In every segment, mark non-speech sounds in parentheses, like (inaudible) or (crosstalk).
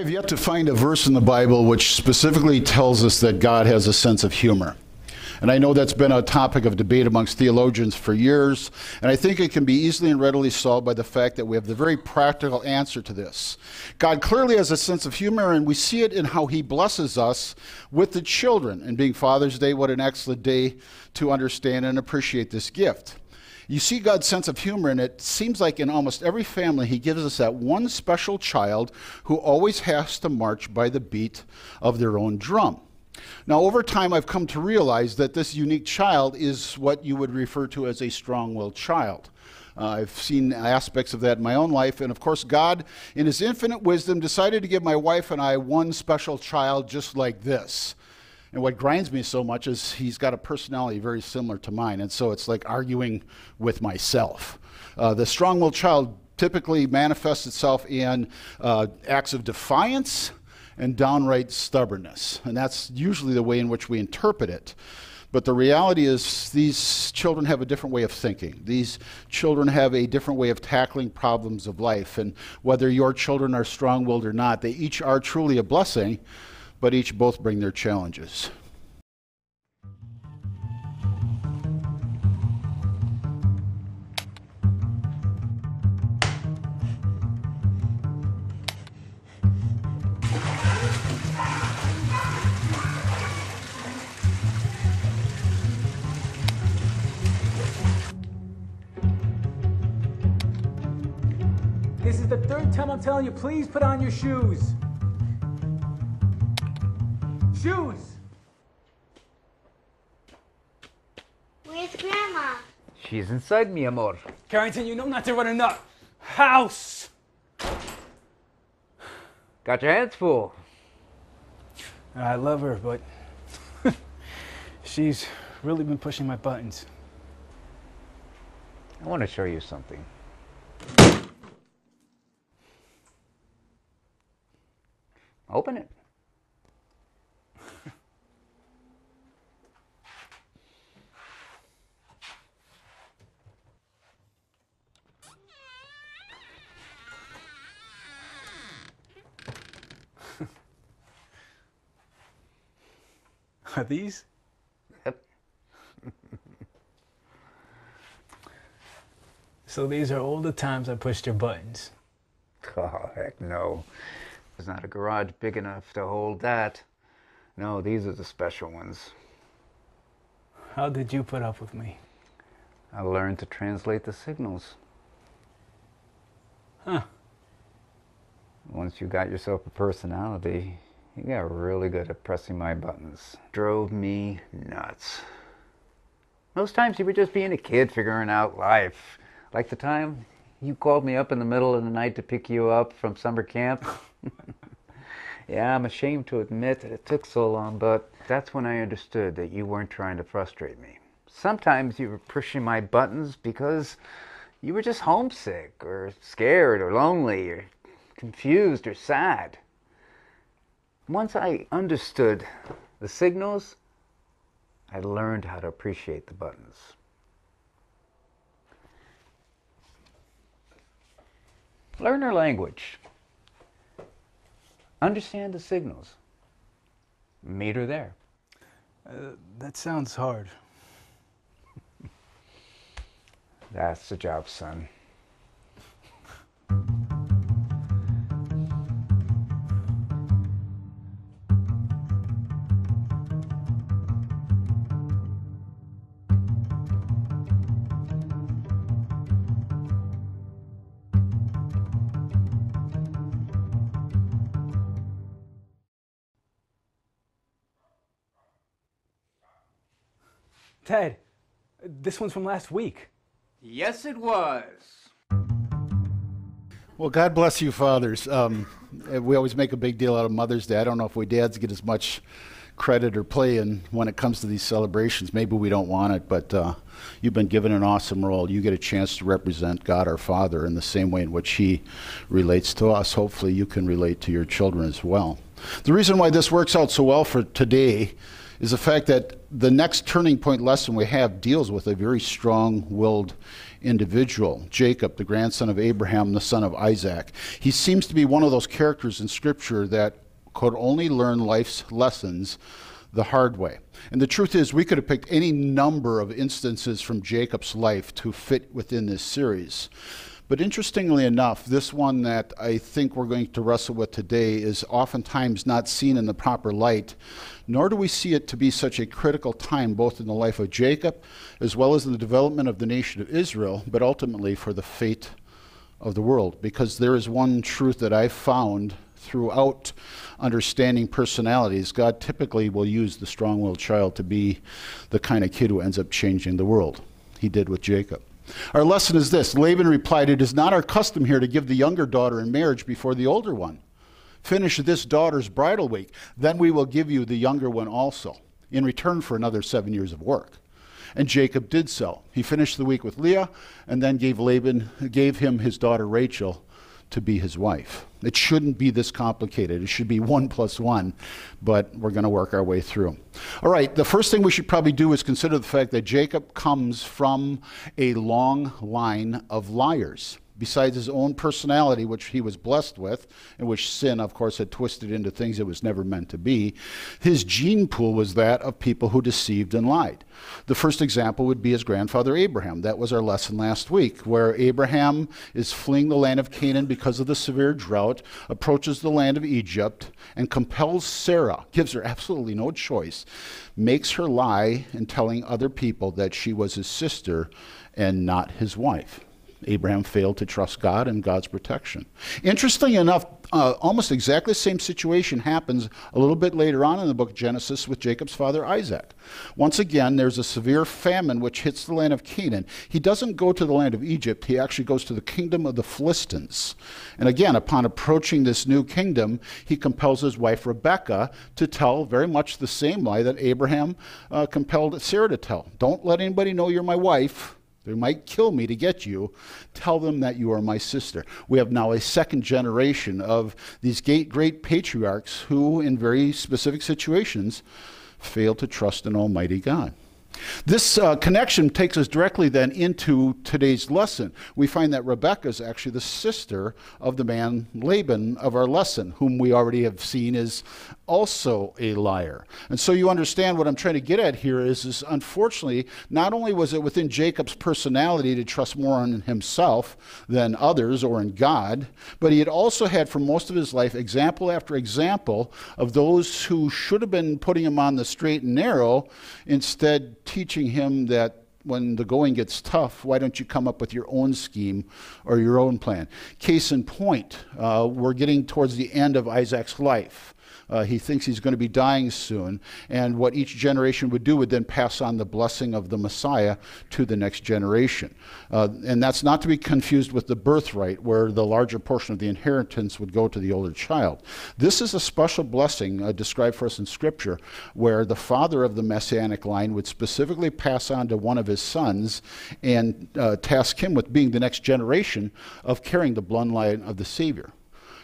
have yet to find a verse in the Bible which specifically tells us that God has a sense of humor. And I know that's been a topic of debate amongst theologians for years, and I think it can be easily and readily solved by the fact that we have the very practical answer to this. God clearly has a sense of humor, and we see it in how He blesses us with the children. And being Father's Day, what an excellent day to understand and appreciate this gift. You see God's sense of humor, and it seems like in almost every family, He gives us that one special child who always has to march by the beat of their own drum. Now, over time, I've come to realize that this unique child is what you would refer to as a strong willed child. Uh, I've seen aspects of that in my own life. And of course, God, in His infinite wisdom, decided to give my wife and I one special child just like this. And what grinds me so much is he's got a personality very similar to mine. And so it's like arguing with myself. Uh, the strong willed child typically manifests itself in uh, acts of defiance and downright stubbornness. And that's usually the way in which we interpret it. But the reality is, these children have a different way of thinking. These children have a different way of tackling problems of life. And whether your children are strong willed or not, they each are truly a blessing but each both bring their challenges. This is the third time I'm telling you, please put on your shoes. She's inside me, amor. Carrington, you know not to run in the house! Got your hands full. I love her, but (laughs) she's really been pushing my buttons. I want to show you something. Open it. (laughs) Are these? Yep. (laughs) So these are all the times I pushed your buttons. Oh, heck no. There's not a garage big enough to hold that. No, these are the special ones. How did you put up with me? I learned to translate the signals. Huh. Once you got yourself a personality, you got really good at pressing my buttons. Drove me nuts. Most times you were just being a kid figuring out life. Like the time you called me up in the middle of the night to pick you up from summer camp. (laughs) yeah, I'm ashamed to admit that it took so long, but that's when I understood that you weren't trying to frustrate me. Sometimes you were pushing my buttons because you were just homesick or scared or lonely or confused or sad. Once I understood the signals, I learned how to appreciate the buttons. Learn their language. Understand the signals. Meet her there. Uh, that sounds hard. That's the job, son. Ted, this one's from last week. Yes, it was. Well, God bless you, fathers. Um, we always make a big deal out of Mother's Day. I don't know if we dads get as much credit or play in when it comes to these celebrations. Maybe we don't want it, but uh, you've been given an awesome role. You get a chance to represent God our Father in the same way in which He relates to us. Hopefully, you can relate to your children as well. The reason why this works out so well for today is the fact that the next turning point lesson we have deals with a very strong willed individual, Jacob, the grandson of Abraham, the son of Isaac. He seems to be one of those characters in Scripture that could only learn life's lessons the hard way. And the truth is, we could have picked any number of instances from Jacob's life to fit within this series. But interestingly enough, this one that I think we're going to wrestle with today is oftentimes not seen in the proper light, nor do we see it to be such a critical time both in the life of Jacob as well as in the development of the nation of Israel, but ultimately for the fate of the world. Because there is one truth that I've found throughout understanding personalities, God typically will use the strong willed child to be the kind of kid who ends up changing the world. He did with Jacob. Our lesson is this Laban replied, It is not our custom here to give the younger daughter in marriage before the older one. Finish this daughter's bridal week, then we will give you the younger one also, in return for another seven years of work. And Jacob did so. He finished the week with Leah and then gave Laban gave him his daughter Rachel to be his wife. It shouldn't be this complicated. It should be one plus one, but we're going to work our way through. All right, the first thing we should probably do is consider the fact that Jacob comes from a long line of liars besides his own personality, which he was blessed with, and which sin, of course, had twisted into things it was never meant to be, his gene pool was that of people who deceived and lied. The first example would be his grandfather Abraham. That was our lesson last week, where Abraham is fleeing the land of Canaan because of the severe drought, approaches the land of Egypt, and compels Sarah, gives her absolutely no choice, makes her lie in telling other people that she was his sister and not his wife. Abraham failed to trust God and God's protection. Interesting enough, uh, almost exactly the same situation happens a little bit later on in the book of Genesis with Jacob's father Isaac. Once again, there's a severe famine which hits the land of Canaan. He doesn't go to the land of Egypt, he actually goes to the kingdom of the Philistines. And again, upon approaching this new kingdom, he compels his wife Rebekah to tell very much the same lie that Abraham uh, compelled Sarah to tell. Don't let anybody know you're my wife they might kill me to get you. Tell them that you are my sister. We have now a second generation of these great patriarchs who, in very specific situations, fail to trust in Almighty God. This uh, connection takes us directly then into today's lesson. We find that Rebecca is actually the sister of the man Laban of our lesson, whom we already have seen is also a liar. And so you understand what I'm trying to get at here is, is unfortunately, not only was it within Jacob's personality to trust more in himself than others or in God, but he had also had for most of his life example after example of those who should have been putting him on the straight and narrow, instead teaching him that when the going gets tough, why don't you come up with your own scheme or your own plan? Case in point, uh, we're getting towards the end of Isaac's life. Uh, he thinks he's going to be dying soon. And what each generation would do would then pass on the blessing of the Messiah to the next generation. Uh, and that's not to be confused with the birthright, where the larger portion of the inheritance would go to the older child. This is a special blessing uh, described for us in Scripture, where the father of the messianic line would specifically pass on to one of his sons and uh, task him with being the next generation of carrying the bloodline of the Savior.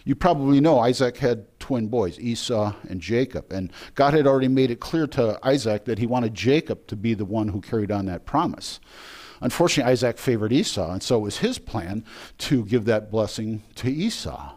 You probably know Isaac had twin boys, Esau and Jacob. And God had already made it clear to Isaac that he wanted Jacob to be the one who carried on that promise. Unfortunately, Isaac favored Esau, and so it was his plan to give that blessing to Esau.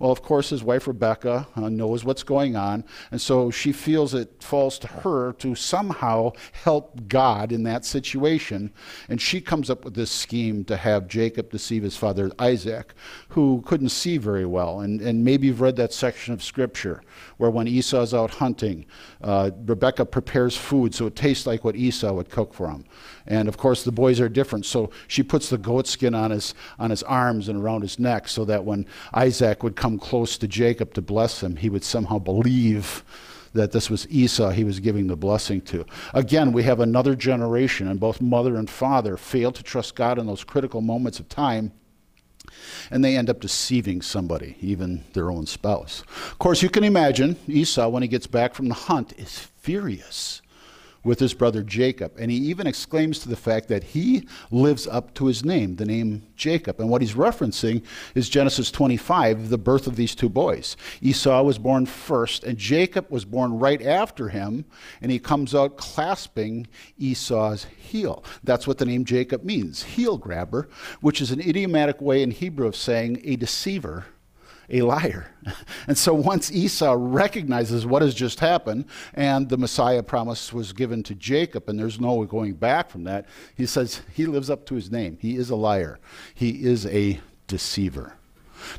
Well, of course, his wife Rebecca uh, knows what's going on, and so she feels it falls to her to somehow help God in that situation. And she comes up with this scheme to have Jacob deceive his father Isaac, who couldn't see very well. And, and maybe you've read that section of scripture where when Esau's out hunting, uh, Rebecca prepares food so it tastes like what Esau would cook for him. And of course, the boys are different. So she puts the goat skin on his, on his arms and around his neck so that when Isaac would come close to Jacob to bless him, he would somehow believe that this was Esau he was giving the blessing to. Again, we have another generation, and both mother and father fail to trust God in those critical moments of time and they end up deceiving somebody, even their own spouse. Of course, you can imagine Esau, when he gets back from the hunt, is furious. With his brother Jacob. And he even exclaims to the fact that he lives up to his name, the name Jacob. And what he's referencing is Genesis 25, the birth of these two boys. Esau was born first, and Jacob was born right after him, and he comes out clasping Esau's heel. That's what the name Jacob means heel grabber, which is an idiomatic way in Hebrew of saying a deceiver a liar. (laughs) And so once Esau recognizes what has just happened and the Messiah promise was given to Jacob, and there's no going back from that, he says he lives up to his name. He is a liar, he is a deceiver.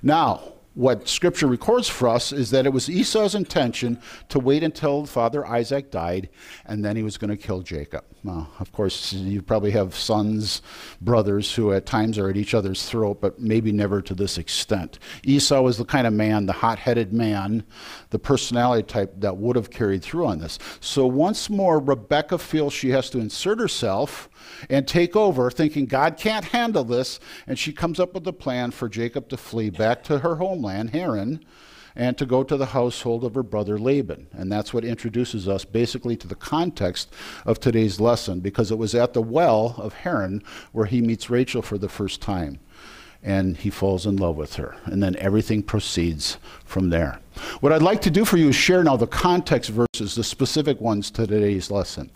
Now, what scripture records for us is that it was Esau's intention to wait until father Isaac died and then he was going to kill Jacob. Now, of course, you probably have sons, brothers who at times are at each other's throat, but maybe never to this extent. Esau was the kind of man, the hot headed man, the personality type that would have carried through on this. So once more, Rebecca feels she has to insert herself and take over, thinking God can't handle this. And she comes up with a plan for Jacob to flee back to her homeland, Haran, and to go to the household of her brother Laban. And that's what introduces us basically to the context of today's lesson, because it was at the well of Haran where he meets Rachel for the first time. And he falls in love with her. And then everything proceeds from there. What I'd like to do for you is share now the context verses, the specific ones to today's lesson.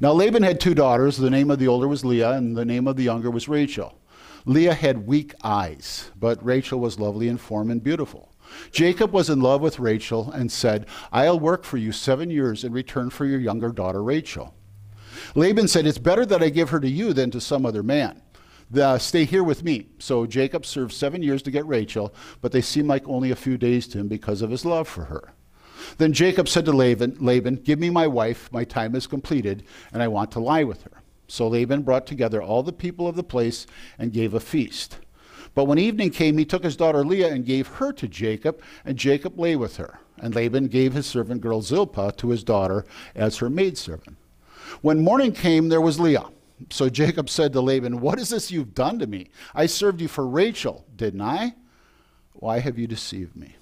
Now, Laban had two daughters. The name of the older was Leah, and the name of the younger was Rachel. Leah had weak eyes, but Rachel was lovely in form and beautiful. Jacob was in love with Rachel and said, I'll work for you seven years in return for your younger daughter Rachel. Laban said, It's better that I give her to you than to some other man. The, stay here with me. So Jacob served seven years to get Rachel, but they seemed like only a few days to him because of his love for her. Then Jacob said to Laban, Laban, Give me my wife, my time is completed, and I want to lie with her. So Laban brought together all the people of the place and gave a feast. But when evening came, he took his daughter Leah and gave her to Jacob, and Jacob lay with her. And Laban gave his servant girl Zilpah to his daughter as her maidservant. When morning came, there was Leah. So Jacob said to Laban, What is this you've done to me? I served you for Rachel, didn't I? Why have you deceived me?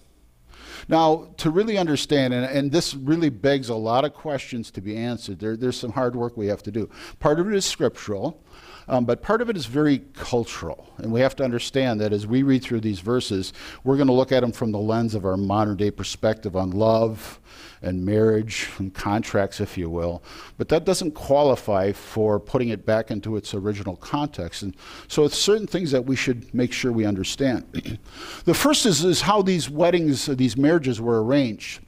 Now, to really understand, and, and, this really begs a lot of questions to be answered, there, there's some hard work we have to do. Part of it is scriptural, um, but part of it is very cultural. And we have to understand that as we read through these verses, we're going to look at them from the lens of our modern day perspective on love and marriage and contracts, if you will. But that doesn't qualify for putting it back into its original context. And so it's certain things that we should make sure we understand. (clears throat) the first is, is how these weddings, these marriages were arranged.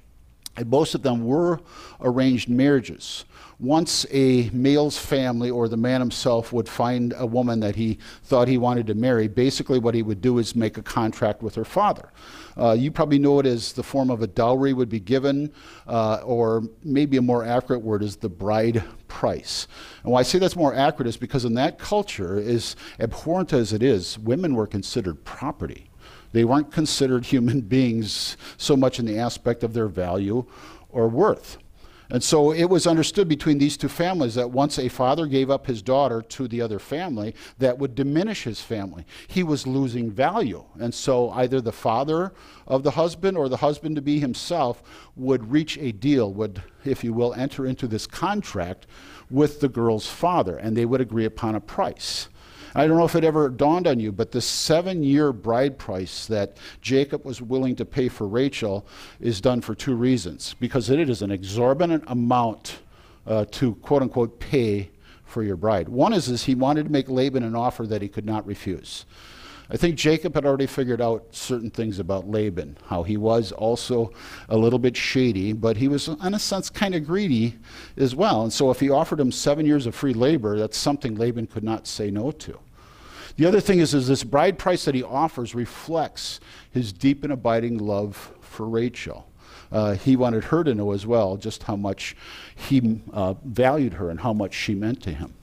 And most of them were arranged marriages once a male's family or the man himself would find a woman that he thought he wanted to marry, basically what he would do is make a contract with her father. Uh, you probably know it as the form of a dowry would be given, uh, or maybe a more accurate word is the bride price. And why I say that's more accurate is because in that culture, as abhorrent as it is, women were considered property. They weren't considered (laughs) human beings so much in the aspect of their value or worth. And so it was understood between these two families that once a father gave up his daughter to the other family, that would diminish his family. He was losing value. And so either the father of the husband or the husband to be himself would reach a deal, would, if you will, enter into this contract with the girl's father, and they would agree upon a price. I don't know if it ever dawned on you, but the seven year bride price that Jacob was willing to pay for Rachel is done for two reasons. Because it is an exorbitant amount uh, to quote unquote pay for your bride. One is, is he wanted to make Laban an offer that he could not refuse. I think Jacob had already figured out certain things about Laban, how he was also a little bit shady, but he was, in a sense, kind of greedy as well. And so if he offered him seven years of free labor, that's something Laban could not say no to. The other thing is, is this bride price that he offers reflects his deep and abiding love for Rachel. Uh, he wanted her to know as well just how much he uh, valued her and how much she meant to him.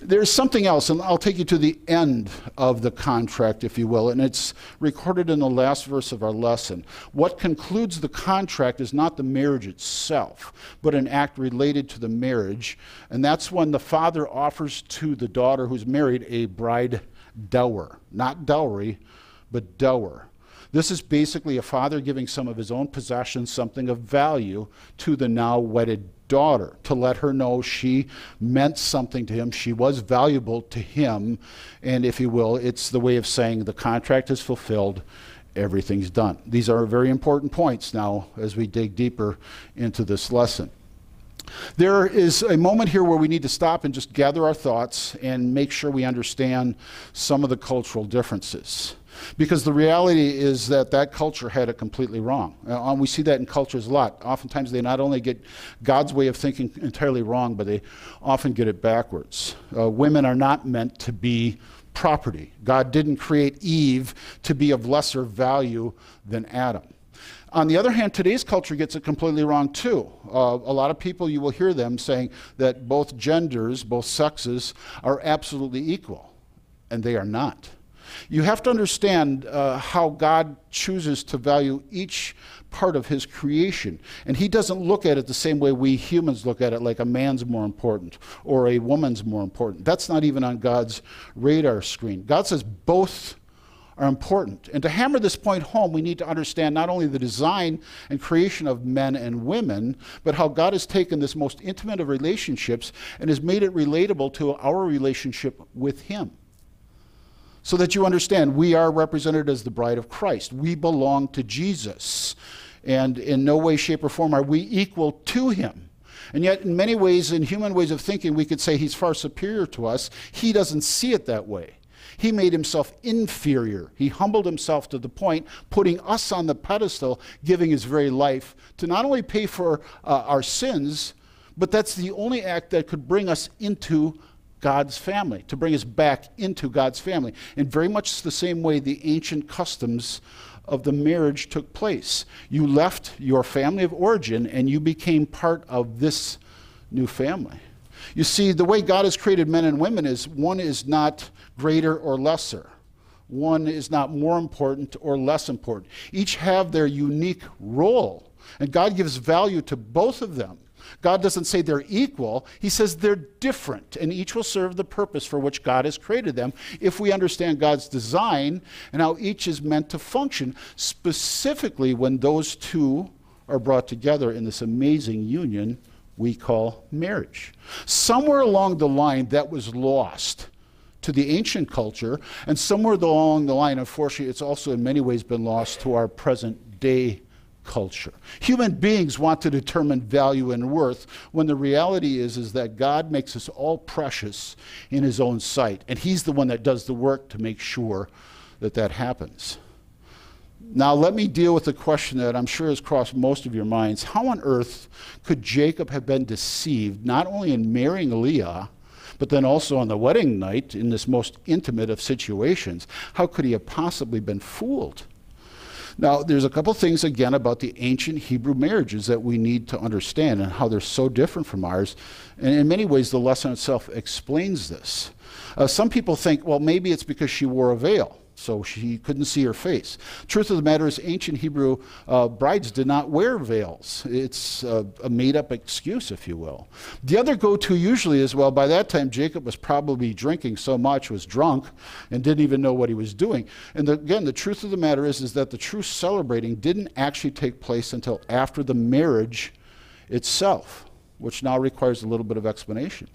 There's something else, and I'll take you to the end of the contract, if you will, and it's recorded in the last verse of our lesson. What concludes the contract is not the marriage itself, but an act related to the marriage, and that's when the father offers to the daughter who's married a bride dower, not dowry, but dower. This is basically a father giving some of his own possessions, something of value, to the now wedded daughter to let her know she meant something to him. She was valuable to him. And if you will, it's the way of saying the contract is fulfilled, everything's done. These are very important points now as we dig deeper into this lesson. There is a moment here where we need to stop and just gather our thoughts and make sure we understand some of the cultural differences. Because the reality is that that culture had it completely wrong. Uh, we see that in cultures a lot. Oftentimes, they not only get God's way of thinking entirely wrong, but they often get it backwards. Uh, women are not meant to be property. God didn't create Eve to be of lesser value than Adam. On the other hand, today's culture gets it completely wrong too. Uh, a lot of people, you will hear them saying that both genders, both sexes, are absolutely equal, and they are not. You have to understand uh, how God chooses to value each part of his creation. And he doesn't look at it the same way we humans look at it, like a man's more important or a woman's more important. That's not even on God's radar screen. God says both are important. And to hammer this point home, we need to understand not only the design and creation of men and women, but how God has taken this most intimate of relationships and has made it relatable to our relationship with Him so that you understand we are represented as the bride of Christ. We belong to Jesus. And in no way, shape, or form are we equal to him. And yet, in many ways, in human ways of thinking, we could say he's far superior to us. He doesn't see it that way. He made himself inferior. He humbled himself to the point, putting us on the pedestal, giving his very life to not only pay for uh, our sins, but that's the only act that could bring us into God's family, to bring us back into God's family. In very much the same way the ancient customs of the marriage took place. You left your family of origin and you became part of this new family. You see, the way God has created men and women is one is not greater or lesser. One is not more important or less important. Each have their unique role. And God gives value to both of them. God doesn't say they're equal, He says they're different, and each will serve the purpose for which God has created them if we understand God's design and how each is meant to function, specifically when those two are brought together in this amazing union we call marriage. Somewhere along the line, that was lost to the ancient culture, and somewhere along the line, unfortunately, it's also in many ways been lost to our present day culture. Human beings want to determine value and worth when the reality is, is that God makes us all precious in his own sight. And he's the one that does the work to make sure that that happens. Now, let me deal with the question that I'm sure has crossed most of your minds. How on earth could Jacob have been deceived, not only in marrying Leah, but then also on the wedding night in this most intimate of situations? How could he have possibly been fooled? Now, there's a couple things again about the ancient Hebrew marriages that we need to understand and how they're so different from ours. And in many ways, the lesson itself explains this. Uh, some people think, well, maybe it's because she wore a veil so she couldn't see her face. Truth of the matter is, ancient Hebrew uh, brides did not wear veils. It's a, a made up excuse, if you will. The other go to usually is well, by that time, Jacob was probably drinking so much, was drunk, and didn't even know what he was doing. And the, again, the truth of the matter is, is that the true celebrating didn't actually take place until after the marriage itself, which now requires a little bit of explanation.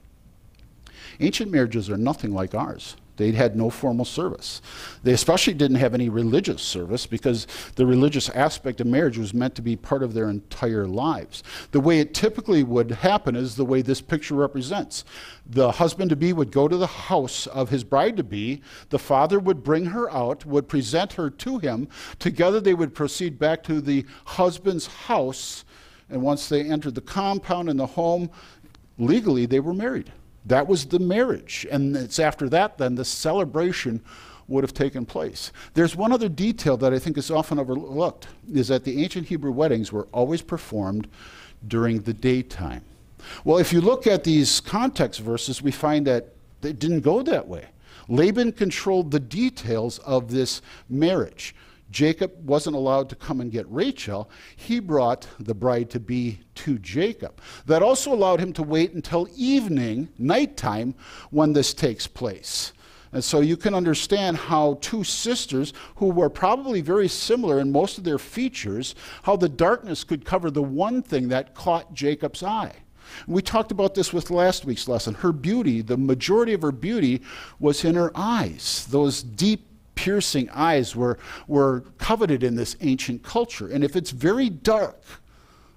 Ancient marriages are nothing like ours. They had no formal service. They especially didn't have any religious service because the religious aspect of marriage was meant to be part of their entire lives. The way it typically would happen is the way this picture represents. The husband to be would go to the house of his bride to be, the father would bring her out, would present her to him. Together they would proceed back to the husband's house, and once they entered the compound and the home, legally they were married. That was the marriage. And it's after that, then, the celebration would have taken place. There's one other detail that I think is often overlooked is that the ancient Hebrew weddings were always performed during the daytime. Well, if you look at these context verses, we find that it didn't go that way. Laban controlled the details of this marriage. Jacob wasn't allowed to come and get Rachel. He brought the bride to be to Jacob. That also allowed him to wait until evening, nighttime, when this takes place. And so you can understand how two sisters who were probably very similar in most of their features, how the darkness could cover the one thing that caught Jacob's eye. We talked about this with last week's lesson. Her beauty, the majority of her beauty was in her eyes. Those deep, piercing eyes were, were coveted in this ancient culture. And if it's very dark,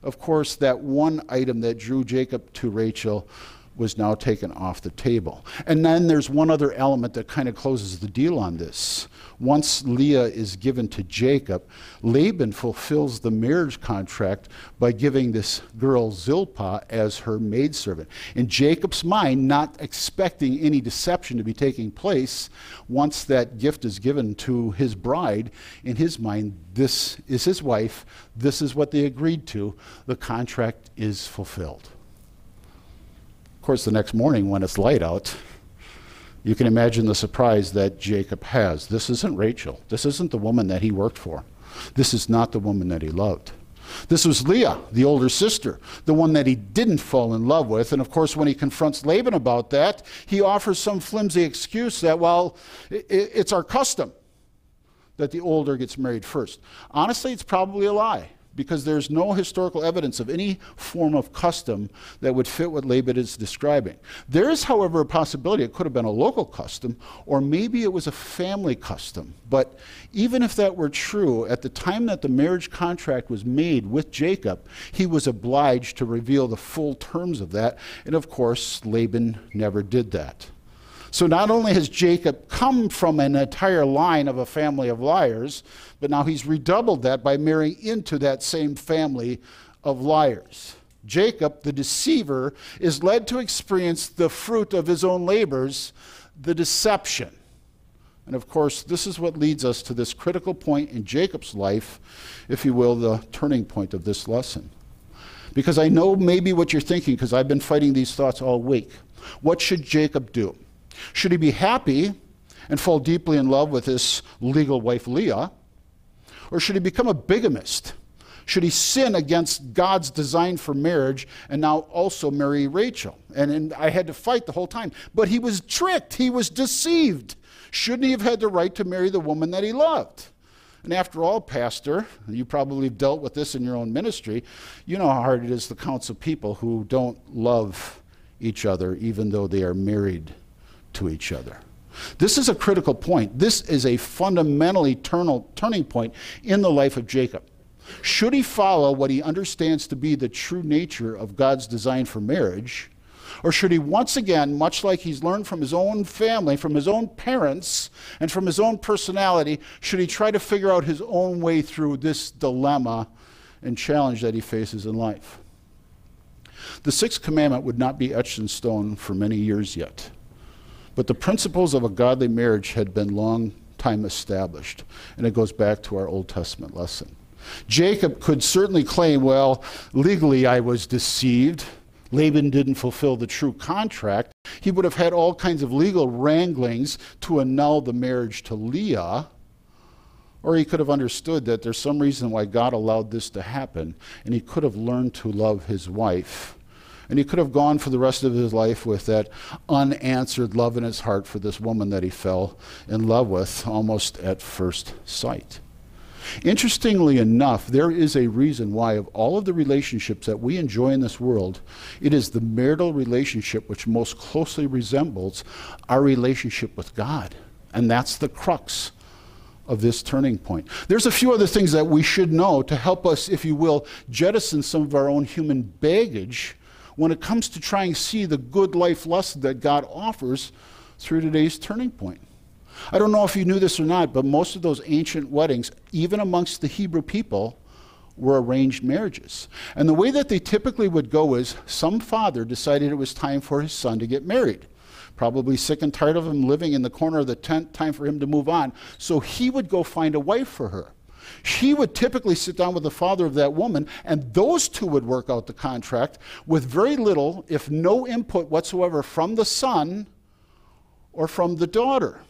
of course, that one item that drew Jacob to Rachel was now taken off the table. And then there's one other element that kind of closes the deal on this. Once Leah is given to Jacob, Laban fulfills the marriage contract by giving this girl Zilpah as her maidservant. In Jacob's mind, not expecting any deception to be taking place, once that gift is given to his bride, in his mind, this is his wife, this is what they agreed to, the contract is fulfilled. Of course, the next morning when it's light out, you can imagine the surprise that Jacob has. This isn't Rachel. This isn't the woman that he worked for. This is not the woman that he loved. This was Leah, the older sister, the one that he didn't fall in love with. And of course, when he confronts Laban about that, he offers some flimsy excuse that, well, it's our custom that the older gets married first. Honestly, it's probably a lie because there's no historical evidence of any form of custom that would fit what Laban is describing. There is, however, a possibility it could have been a local custom, or maybe it was a family custom. But even if that were true, at the time that the marriage contract was made with Jacob, he was obliged to reveal the full terms of that. And of course, Laban never did that. So not only has Jacob come from an entire line of a family of liars, but now he's redoubled that by marrying into that same family of liars. Jacob, the deceiver, is led to experience the fruit of his own labors, the deception. And of course, this is what leads us to this critical point in Jacob's life, if you will, the turning point of this lesson. Because I know maybe what you're thinking, because I've been fighting these thoughts all week. What should Jacob do? Should he be happy and fall deeply in love with his legal wife Leah? Or should he become a bigamist? Should he sin against God's design for marriage and now also marry Rachel? And, and I had to fight the whole time. But he was tricked, he was deceived. Shouldn't he have had the right to marry the woman that he loved? And after all, Pastor, you probably have dealt with this in your own ministry. You know how hard it is to counsel people who don't love each other, even though they are married to each other. This is a critical point. This is a fundamentally eternal turning point in the life of Jacob. Should he follow what he understands to be the true nature of God's design for marriage, or should he once again, much like he's learned from his own family, from his own parents, and from his own personality, should he try to figure out his own way through this dilemma and challenge that he faces in life? The sixth commandment would not be etched in stone for many years yet. But the principles of a godly marriage had been long time established, and it goes back to our Old Testament lesson. Jacob could certainly claim, well, legally I was deceived. Laban didn't fulfill the true contract. He would have had all kinds of legal wranglings to annul the marriage to Leah. Or he could have understood that there's some reason why God allowed this to happen, and he could have learned to love his wife and he could have gone for the rest of his life with that unanswered love in his heart for this woman that he fell in love with almost at first sight. Interestingly enough, there is a reason why, of all of the relationships that we enjoy in this world, it is the marital relationship which most closely resembles our relationship with God. And that's the crux of this turning point. There's a few other things that we should know to help us, if you will, jettison some of our own human baggage when it comes to trying to see the good life lesson that God offers through today's turning point. I don't know if you knew this or not, but most of those ancient weddings, even amongst the Hebrew people, were arranged marriages. And the way that they typically would go is some father decided it was time for his son to get married. Probably sick and tired of him living in the corner of the tent, time for him to move on. So he would go find a wife for her. She would typically sit down with the father of that woman, and those two would work out the contract with very little, if no input whatsoever, from the son or from the daughter.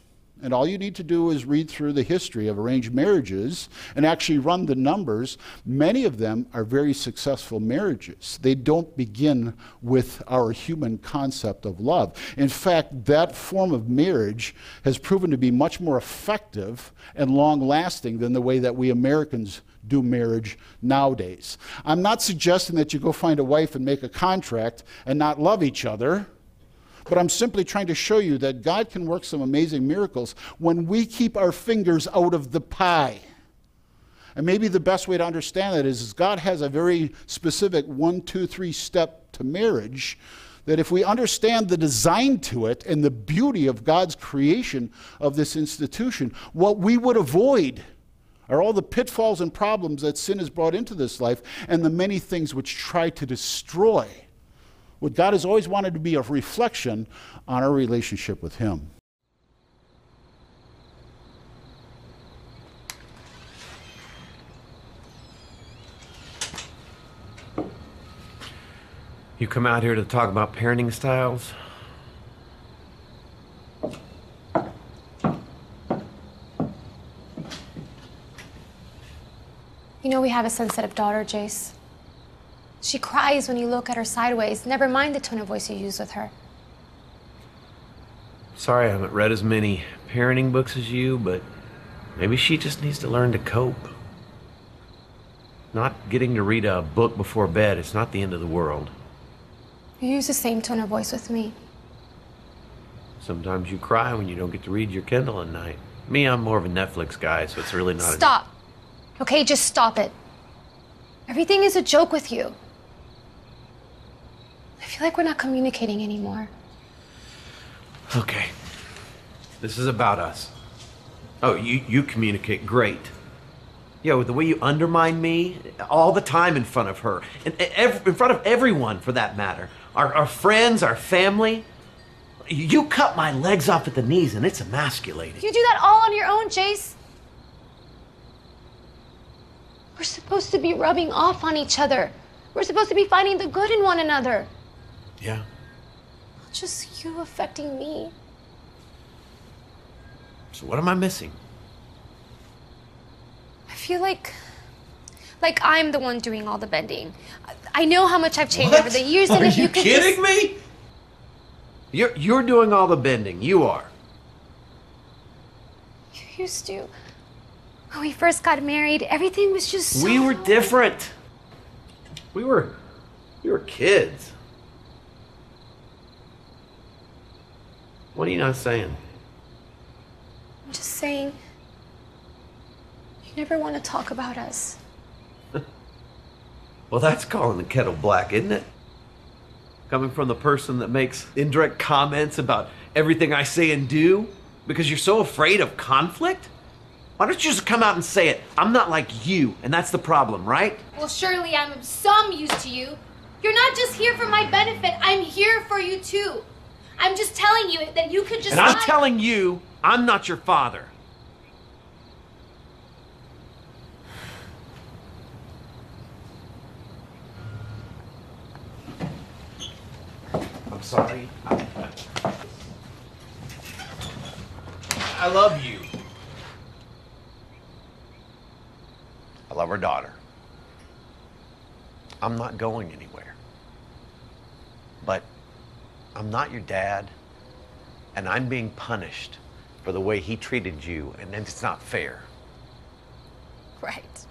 And all you need to do is read through the history of arranged marriages and actually run the numbers. Many of them are very successful marriages. They don't begin with our human concept of love. In fact, that form of marriage has proven to be much more effective and long lasting than the way that we Americans do marriage nowadays. I'm not suggesting that you go find a wife and make a contract and not love each other. But I'm simply trying to show you that God can work some amazing miracles when we keep our fingers out of the pie. And maybe the best way to understand that is, is God has a very specific one, two, three step to marriage. That if we understand the design to it and the beauty of God's creation of this institution, what we would avoid are all the pitfalls and problems that sin has brought into this life and the many things which try to destroy what God has always wanted to be a reflection on our relationship with Him. You come out here to talk about parenting styles? You know we have a sensitive daughter, Jace. She cries when you look at her sideways. Never mind the tone of voice you use with her. Sorry I haven't read as many parenting books as you, but maybe she just needs to learn to cope. Not getting to read a book before bed, it's not the end of the world. You use the same tone of voice with me. Sometimes you cry when you don't get to read your Kindle at night. Me, I'm more of a Netflix guy, so it's really not a joke. Stop. Okay, just stop it. Everything is a joke with you. I feel like we're not communicating anymore. Okay. This is about us. Oh, you, you communicate great. Yo, the way you undermine me all the time in front of her, and ev- in front of everyone for that matter, our, our friends, our family. You cut my legs off at the knees, and it's emasculating. You do that all on your own, Chase. We're supposed to be rubbing off on each other. We're supposed to be finding the good in one another. Yeah. Not just you affecting me. So what am I missing? I feel like like I'm the one doing all the bending. I- know how much I've changed What? over the years, Are and if you, you could kidding just, me? You're you're doing all the bending. You are. You used to. When we first got married, everything was just so We were different. We were we were kids. What are you not saying? I'm just saying. You never want to talk about us. (laughs) Well, that's calling the kettle black, isn't it? Coming from the person that makes indirect comments about everything I say and do because you're so afraid of conflict? Why don't you just come out and say it? I'm not like you, and that's the problem, right? Well, surely I'm of some use to you. You're not just here for my benefit. I'm here for you too. I'm just telling you that you could just. And I'm telling you, I'm not your father. I'm sorry. I, I love you. I love our daughter. I'm not going anywhere. But I'm not your dad, and I'm being punished for the way he treated you, and it's not fair. Right.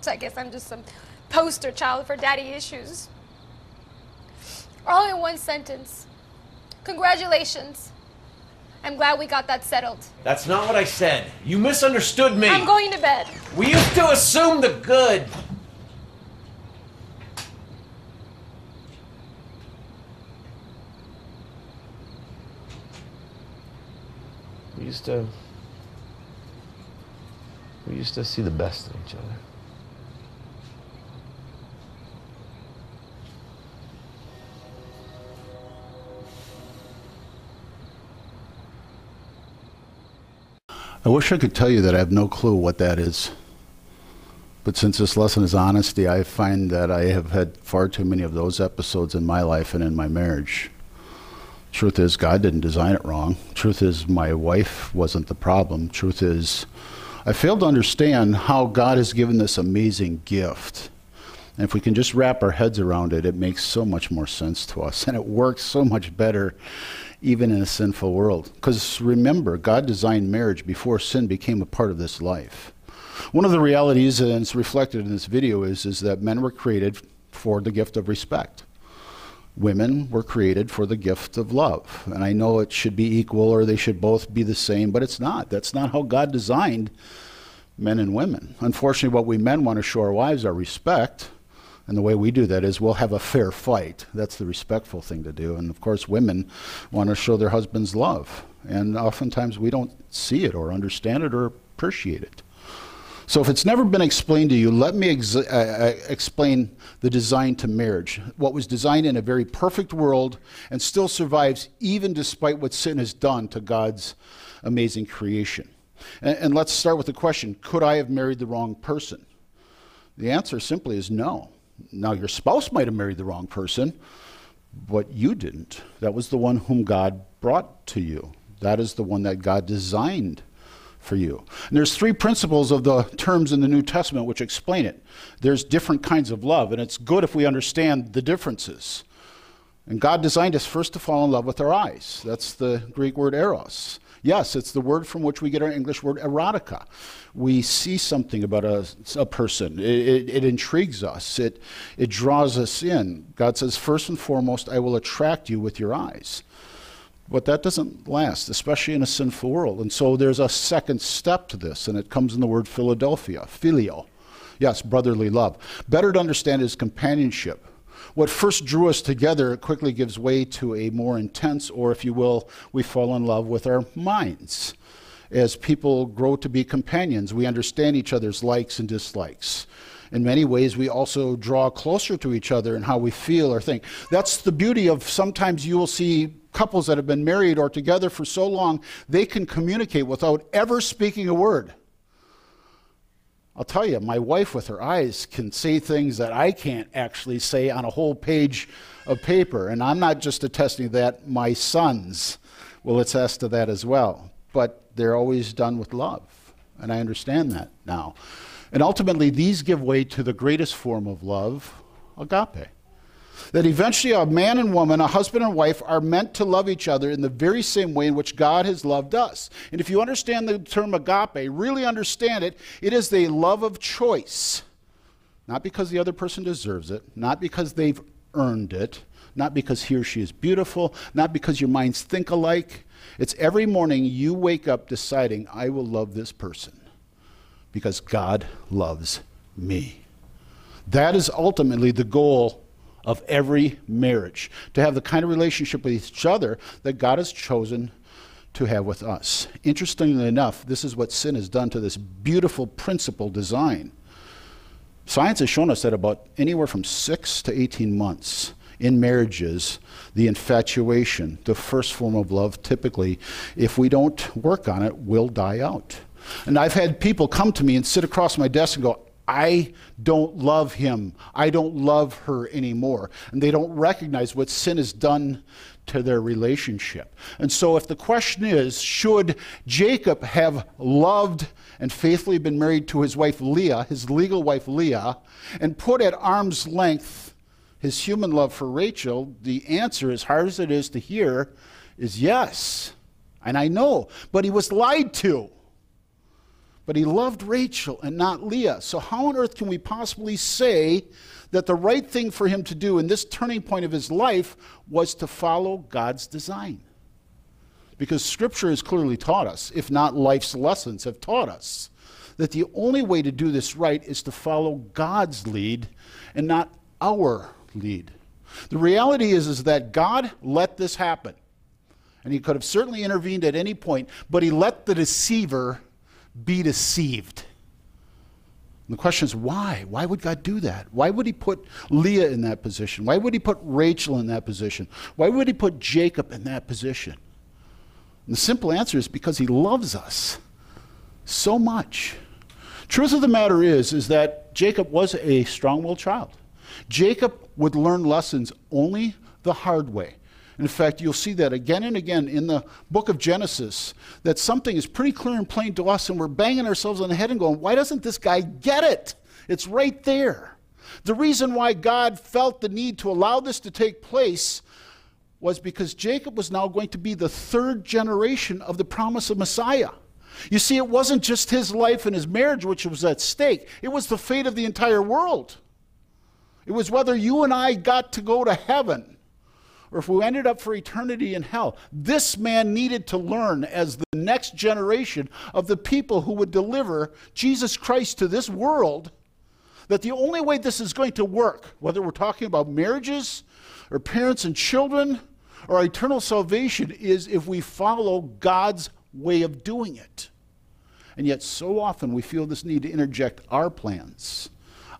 So I guess I'm just some poster child for daddy issues. All in one sentence. Congratulations. I'm glad we got that settled. That's not what I said. You misunderstood me. I'm going to bed. we used to assume the good. Used to. We used to see the best in each other. I wish I could tell you that I have no clue what that is. But since this lesson is honesty, I find that I have had far too many of those episodes in my life and in my marriage. Truth is, God didn't design it wrong. Truth is, my wife wasn't the problem. Truth is, I failed to understand how God has given this amazing gift. And if we can just wrap our heads around it, it makes so much more sense to us. (laughs) And it works so much better even in a sinful world. Because remember, God designed marriage before sin became a part of this life. One of the realities, and it's reflected in this video, is, is that men were created for the gift of respect women were created for the gift of love. And I know it should be equal or they should both be the same, but it's not. That's not how God designed men and women. Unfortunately, what we men want to show our wives are respect. And the way we do that is we'll have a fair fight. That's the respectful thing to do. And of course, women want to show their husbands love. And oftentimes we don't see it or understand it or appreciate it. So if it's never been explained to you, let me ex- uh, uh, explain the design to marriage. What was designed in a very perfect world and still survives even despite what sin has done to God's amazing creation. And, and let's start with the question Could I have married the wrong person? The answer simply is no. Now, your spouse might have married the wrong person, but you didn't. That was the one whom God brought to you. That is the one that God designed for you. And there's three principles of the terms in the New Testament which explain it. There's different kinds of love, and it's good if we understand the differences. And God designed us first to fall in love with our eyes. That's the Greek word eros. Yes, it's the word from which we get our English word erotica. We see something about a, a person, it, it, it intrigues us, it, it draws us in. God says, first and foremost, I will attract you with your eyes. But that doesn't last, especially in a sinful world. And so there's a second step to this, and it comes in the word Philadelphia, phileo. Yes, brotherly love. Better to understand is companionship. What first drew us together quickly gives way to a more intense, or if you will, we fall in love with our minds. As people grow to be companions, we understand each other's likes and dislikes in many ways, we also draw closer to each other in how we feel or think. That's the beauty of sometimes you will see couples that have been married or together for so long, they can communicate without ever speaking a word. I'll tell you, my wife with her eyes can say things that I can't actually say on a whole page of paper. And I'm not just attesting that, my sons will attest to that as well. But they're always done with love. And I understand that now. And ultimately, these give way to the greatest form of love, agape. That eventually a man and woman, a husband and wife, are meant to love each other in the very same way in which God has loved us. And if you understand the term agape, really understand it, it is the love of choice. Not because the other person deserves it, not because they've earned it, not because he or she is beautiful, not because your minds think alike. It's every morning you wake up deciding, I will love this person because God loves me. That is ultimately the goal of every marriage to have the kind of relationship with each other that God has chosen to have with us. Interestingly enough, this is what sin has done to this beautiful principle design. Science has shown us that about anywhere from 6 to 18 months in marriages, the infatuation, the first form of love, typically, if we don't work on it, will die out. And I've had people come to me and sit across my desk and go, I don't love him. I don't love her anymore. And they don't recognize what sin has done to their relationship. And so, if the question is, should Jacob have loved and faithfully been married to his wife Leah, his legal wife Leah, and put at arm's length his human love for Rachel? The answer, as hard as it is to hear, is yes. And I know, but he was lied to. But he loved Rachel and not Leah. So, how on earth can we possibly say that the right thing for him to do in this turning point of his life was to follow God's design? Because Scripture has clearly taught us, if not life's lessons have taught us, that the only way to do this right is to follow God's lead and not our lead. The reality is, is that God let this happen. And he could have certainly intervened at any point, but he let the deceiver be deceived. And the question is why? Why would God do that? Why would He put Leah in that position? Why would He put Rachel in that position? Why would He put Jacob in that position? And the simple answer is because He loves us so much. Truth of the matter is, is that Jacob was a strong-willed child. Jacob would learn lessons only the hard way. In fact, you'll see that again and again in the book of Genesis that something is pretty clear and plain to us, and we're banging ourselves on the head and going, Why doesn't this guy get it? It's right there. The reason why God felt the need to allow this to take place was because Jacob was now going to be the third generation of the promise of Messiah. You see, it wasn't just his life and his marriage which was at stake, it was the fate of the entire world. It was whether you and I got to go to heaven or if we ended up for eternity in hell. This man needed to learn as the next generation of the people who would deliver Jesus Christ to this world that the only way this is going to work, whether we're talking about marriages or parents and children or eternal salvation, is if we follow God's way of doing it. And yet, so often we feel this need to interject our plans,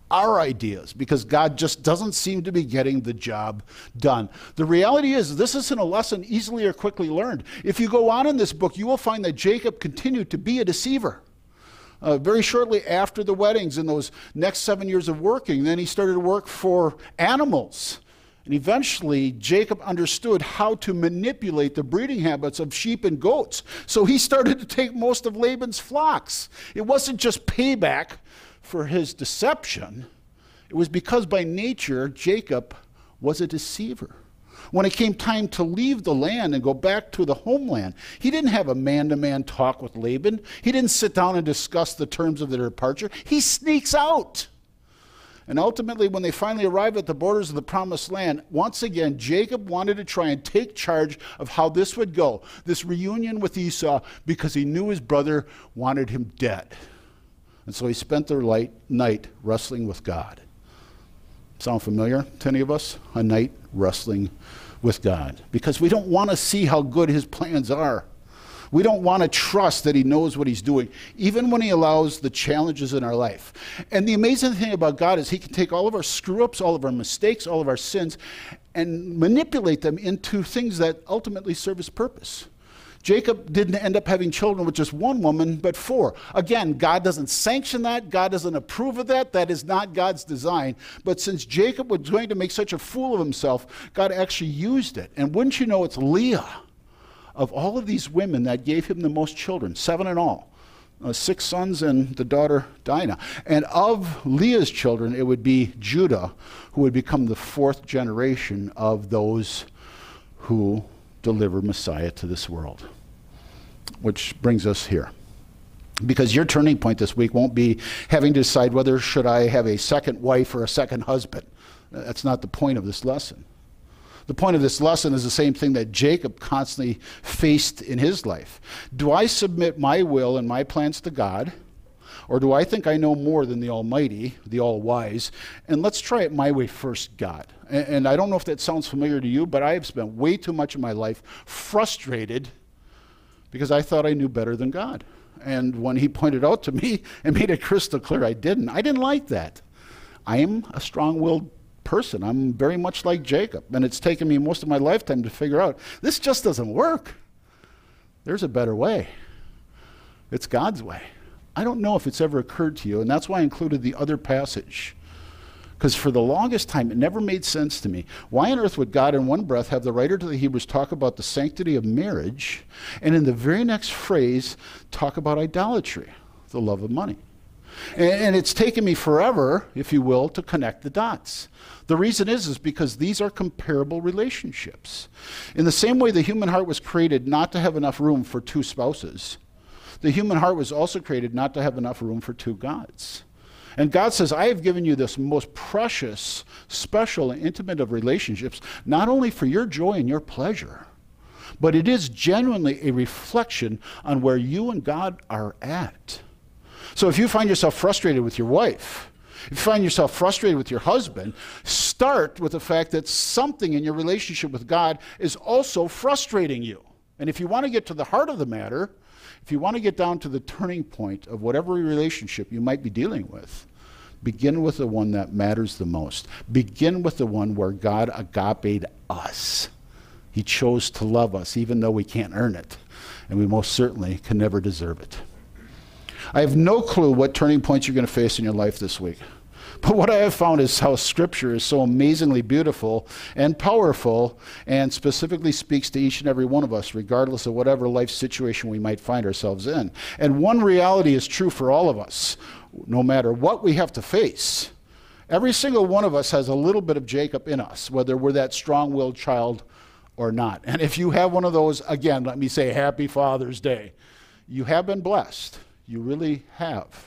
our ideas, because God just doesn't seem to be getting the job done. The reality is, this isn't a lesson easily or quickly learned. If you go on in this book, you will find that Jacob continued to be a deceiver. Uh, very shortly after the weddings and those next seven years of working, then he started to work for animals. And eventually, Jacob understood how to manipulate the breeding habits of sheep and goats. So he started to take most of Laban's flocks. It wasn't just payback for his deception, it was because by nature, Jacob was a deceiver. When it came time to leave the land and go back to the homeland, he didn't have a man to man talk with Laban. He didn't sit down and discuss the terms of their departure. He sneaks out. And ultimately, when they finally arrive at the borders of the promised land, once again, Jacob wanted to try and take charge of how this would go, this reunion with Esau, because he knew his brother wanted him dead. And so he spent their light, night wrestling with God. Sound familiar to any of us? A night wrestling with God. Because we don't want to see how good his plans are. We don't want to trust that He knows what He's doing, even when He allows the challenges in our life. And the amazing thing about God is He can take all of our screw ups, all of our mistakes, all of our sins, and manipulate them into things that ultimately serve His purpose. Jacob didn't end up having children with just one woman, but four. Again, God doesn't sanction that. God doesn't approve of that. That is not God's design. But since Jacob was going to make such a fool of himself, God actually used it. And wouldn't you know, it's Leah of all of these women that gave him the most children, seven in all. Uh, six sons and the daughter Dinah. And of Leah's children, it would be Judah, who would become the fourth generation of those who deliver Messiah to this world. Which brings us here. Because your turning point this week won't be having to decide whether should I have a second wife or a second husband. That's not the point of this lesson. The point of this lesson is the same thing that Jacob constantly faced in his life. Do I submit my will and my plans to God? Or do I think I know more than the Almighty, the All Wise? And let's try it my way first, God. And, and, I don't know if that sounds familiar to you, but I have spent way too much of my life frustrated because I thought I knew better than God. And when He (laughs) pointed out to me and made it crystal clear I didn't, I didn't like that. I am a strong willed person. I'm very much like Jacob, and it's taken me most of my lifetime to figure out this just doesn't work. There's a better way. It's God's way. I don't know if it's ever occurred to you, and that's why I included the other passage. Because for the longest time, it never made sense to me. Why on earth would God, in one breath, have the writer to the Hebrews talk about the sanctity of marriage, and in the very next phrase, talk about idolatry, the love of money? And, it's taken me forever, if you will, to connect the dots. The reason is, is because these are comparable relationships. In the same way the human heart was created not to have enough room for two spouses, the human heart was also created not to have enough room for two gods. And God says, I have given you this most precious, special, and intimate of relationships, not only for your joy and your pleasure, but it is genuinely a reflection on where you and God are at. So if you find yourself frustrated with your wife, if you find yourself frustrated with your husband, start with the fact that something in your relationship with God is also frustrating you. And if you want to get to the heart of the matter, if you want to get down to the turning point of whatever relationship you might be dealing with, begin with the one that matters the most. Begin with the one where God agaped us. He chose to love us even though we can't earn it, and we most certainly can never deserve it. I have no clue what turning points you're going to face in your life this week. But what I have found is how Scripture is so amazingly beautiful and powerful and specifically speaks to each and every one of us, regardless of whatever life situation we might find ourselves in. And one reality is true for all of us, no matter what we have to face. Every single one of us has a little bit of Jacob in us, whether we're that strong willed child or not. And if you have one of those, again, let me say Happy Father's Day. You have been blessed. You really have.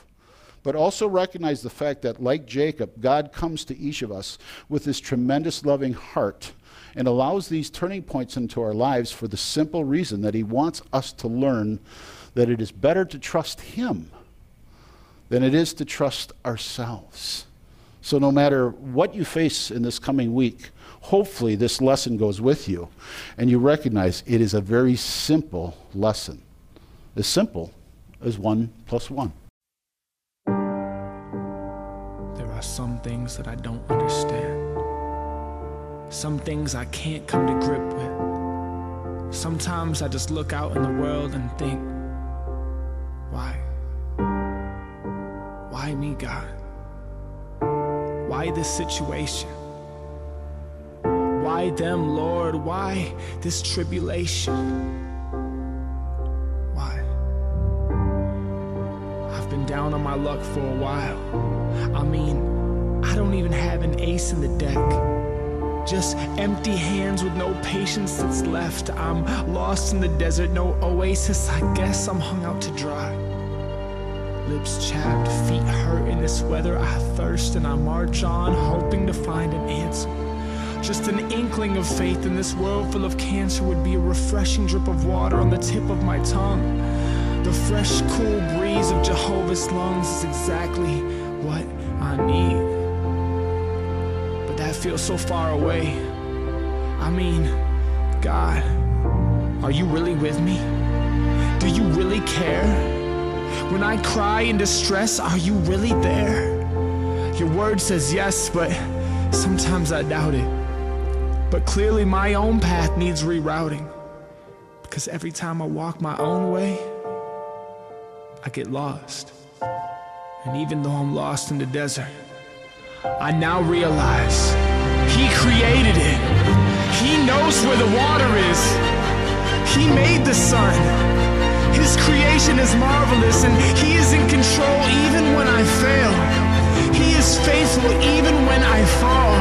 But also recognize the fact that, like Jacob, God comes to each of us with this tremendous loving heart and allows these turning points into our lives for the simple reason that He wants us to learn that it is better to trust Him than it is to trust ourselves. So, no matter what you face in this coming week, hopefully this lesson goes with you and you recognize it is a very simple lesson. As simple as one plus one. Are some things that I don't understand. Some things I can't come to grip with. Sometimes I just look out in the world and think, why? Why me, God? Why this situation? Why them, Lord? Why this tribulation? Why? I've been down on my luck for a while. I mean, don't even have an ace in the deck. Just empty hands with no patience that's left. I'm lost in the desert, no oasis. I guess I'm hung out to dry. Lips chapped, feet hurt in this weather. I thirst and I march on, hoping to find an answer. Just an inkling of faith in this world full of cancer would be a refreshing drip of water on the tip of my tongue. The fresh, cool breeze of Jehovah's lungs is exactly what I need. Feels so far away. I mean, God, are you really with me? Do you really care? When I cry in distress, are you really there? Your word says yes, but sometimes I doubt it. But clearly, my own path needs rerouting. Because every time I walk my own way, I get lost. And even though I'm lost in the desert, I now realize he created it. He knows where the water is. He made the sun. His creation is marvelous, and He is in control even when I fail. He is faithful even when I fall.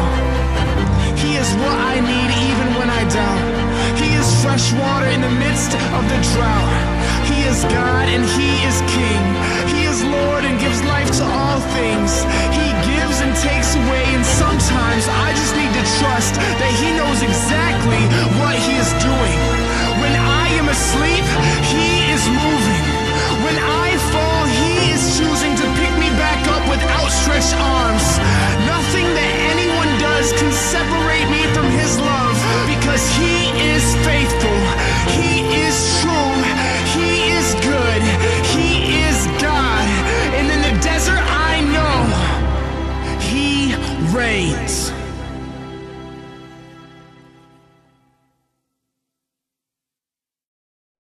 He is what I need even when I doubt. He is fresh water in the midst of the drought. He is God and He is King is Lord and gives life to all things. He gives and takes away, and sometimes I just need to trust that He knows exactly what He is doing. When I am asleep, He is moving. When I fall, He is choosing to pick me back up with outstretched arms. Nothing that anyone does can separate me from His love because He is faithful, He is true. Brains.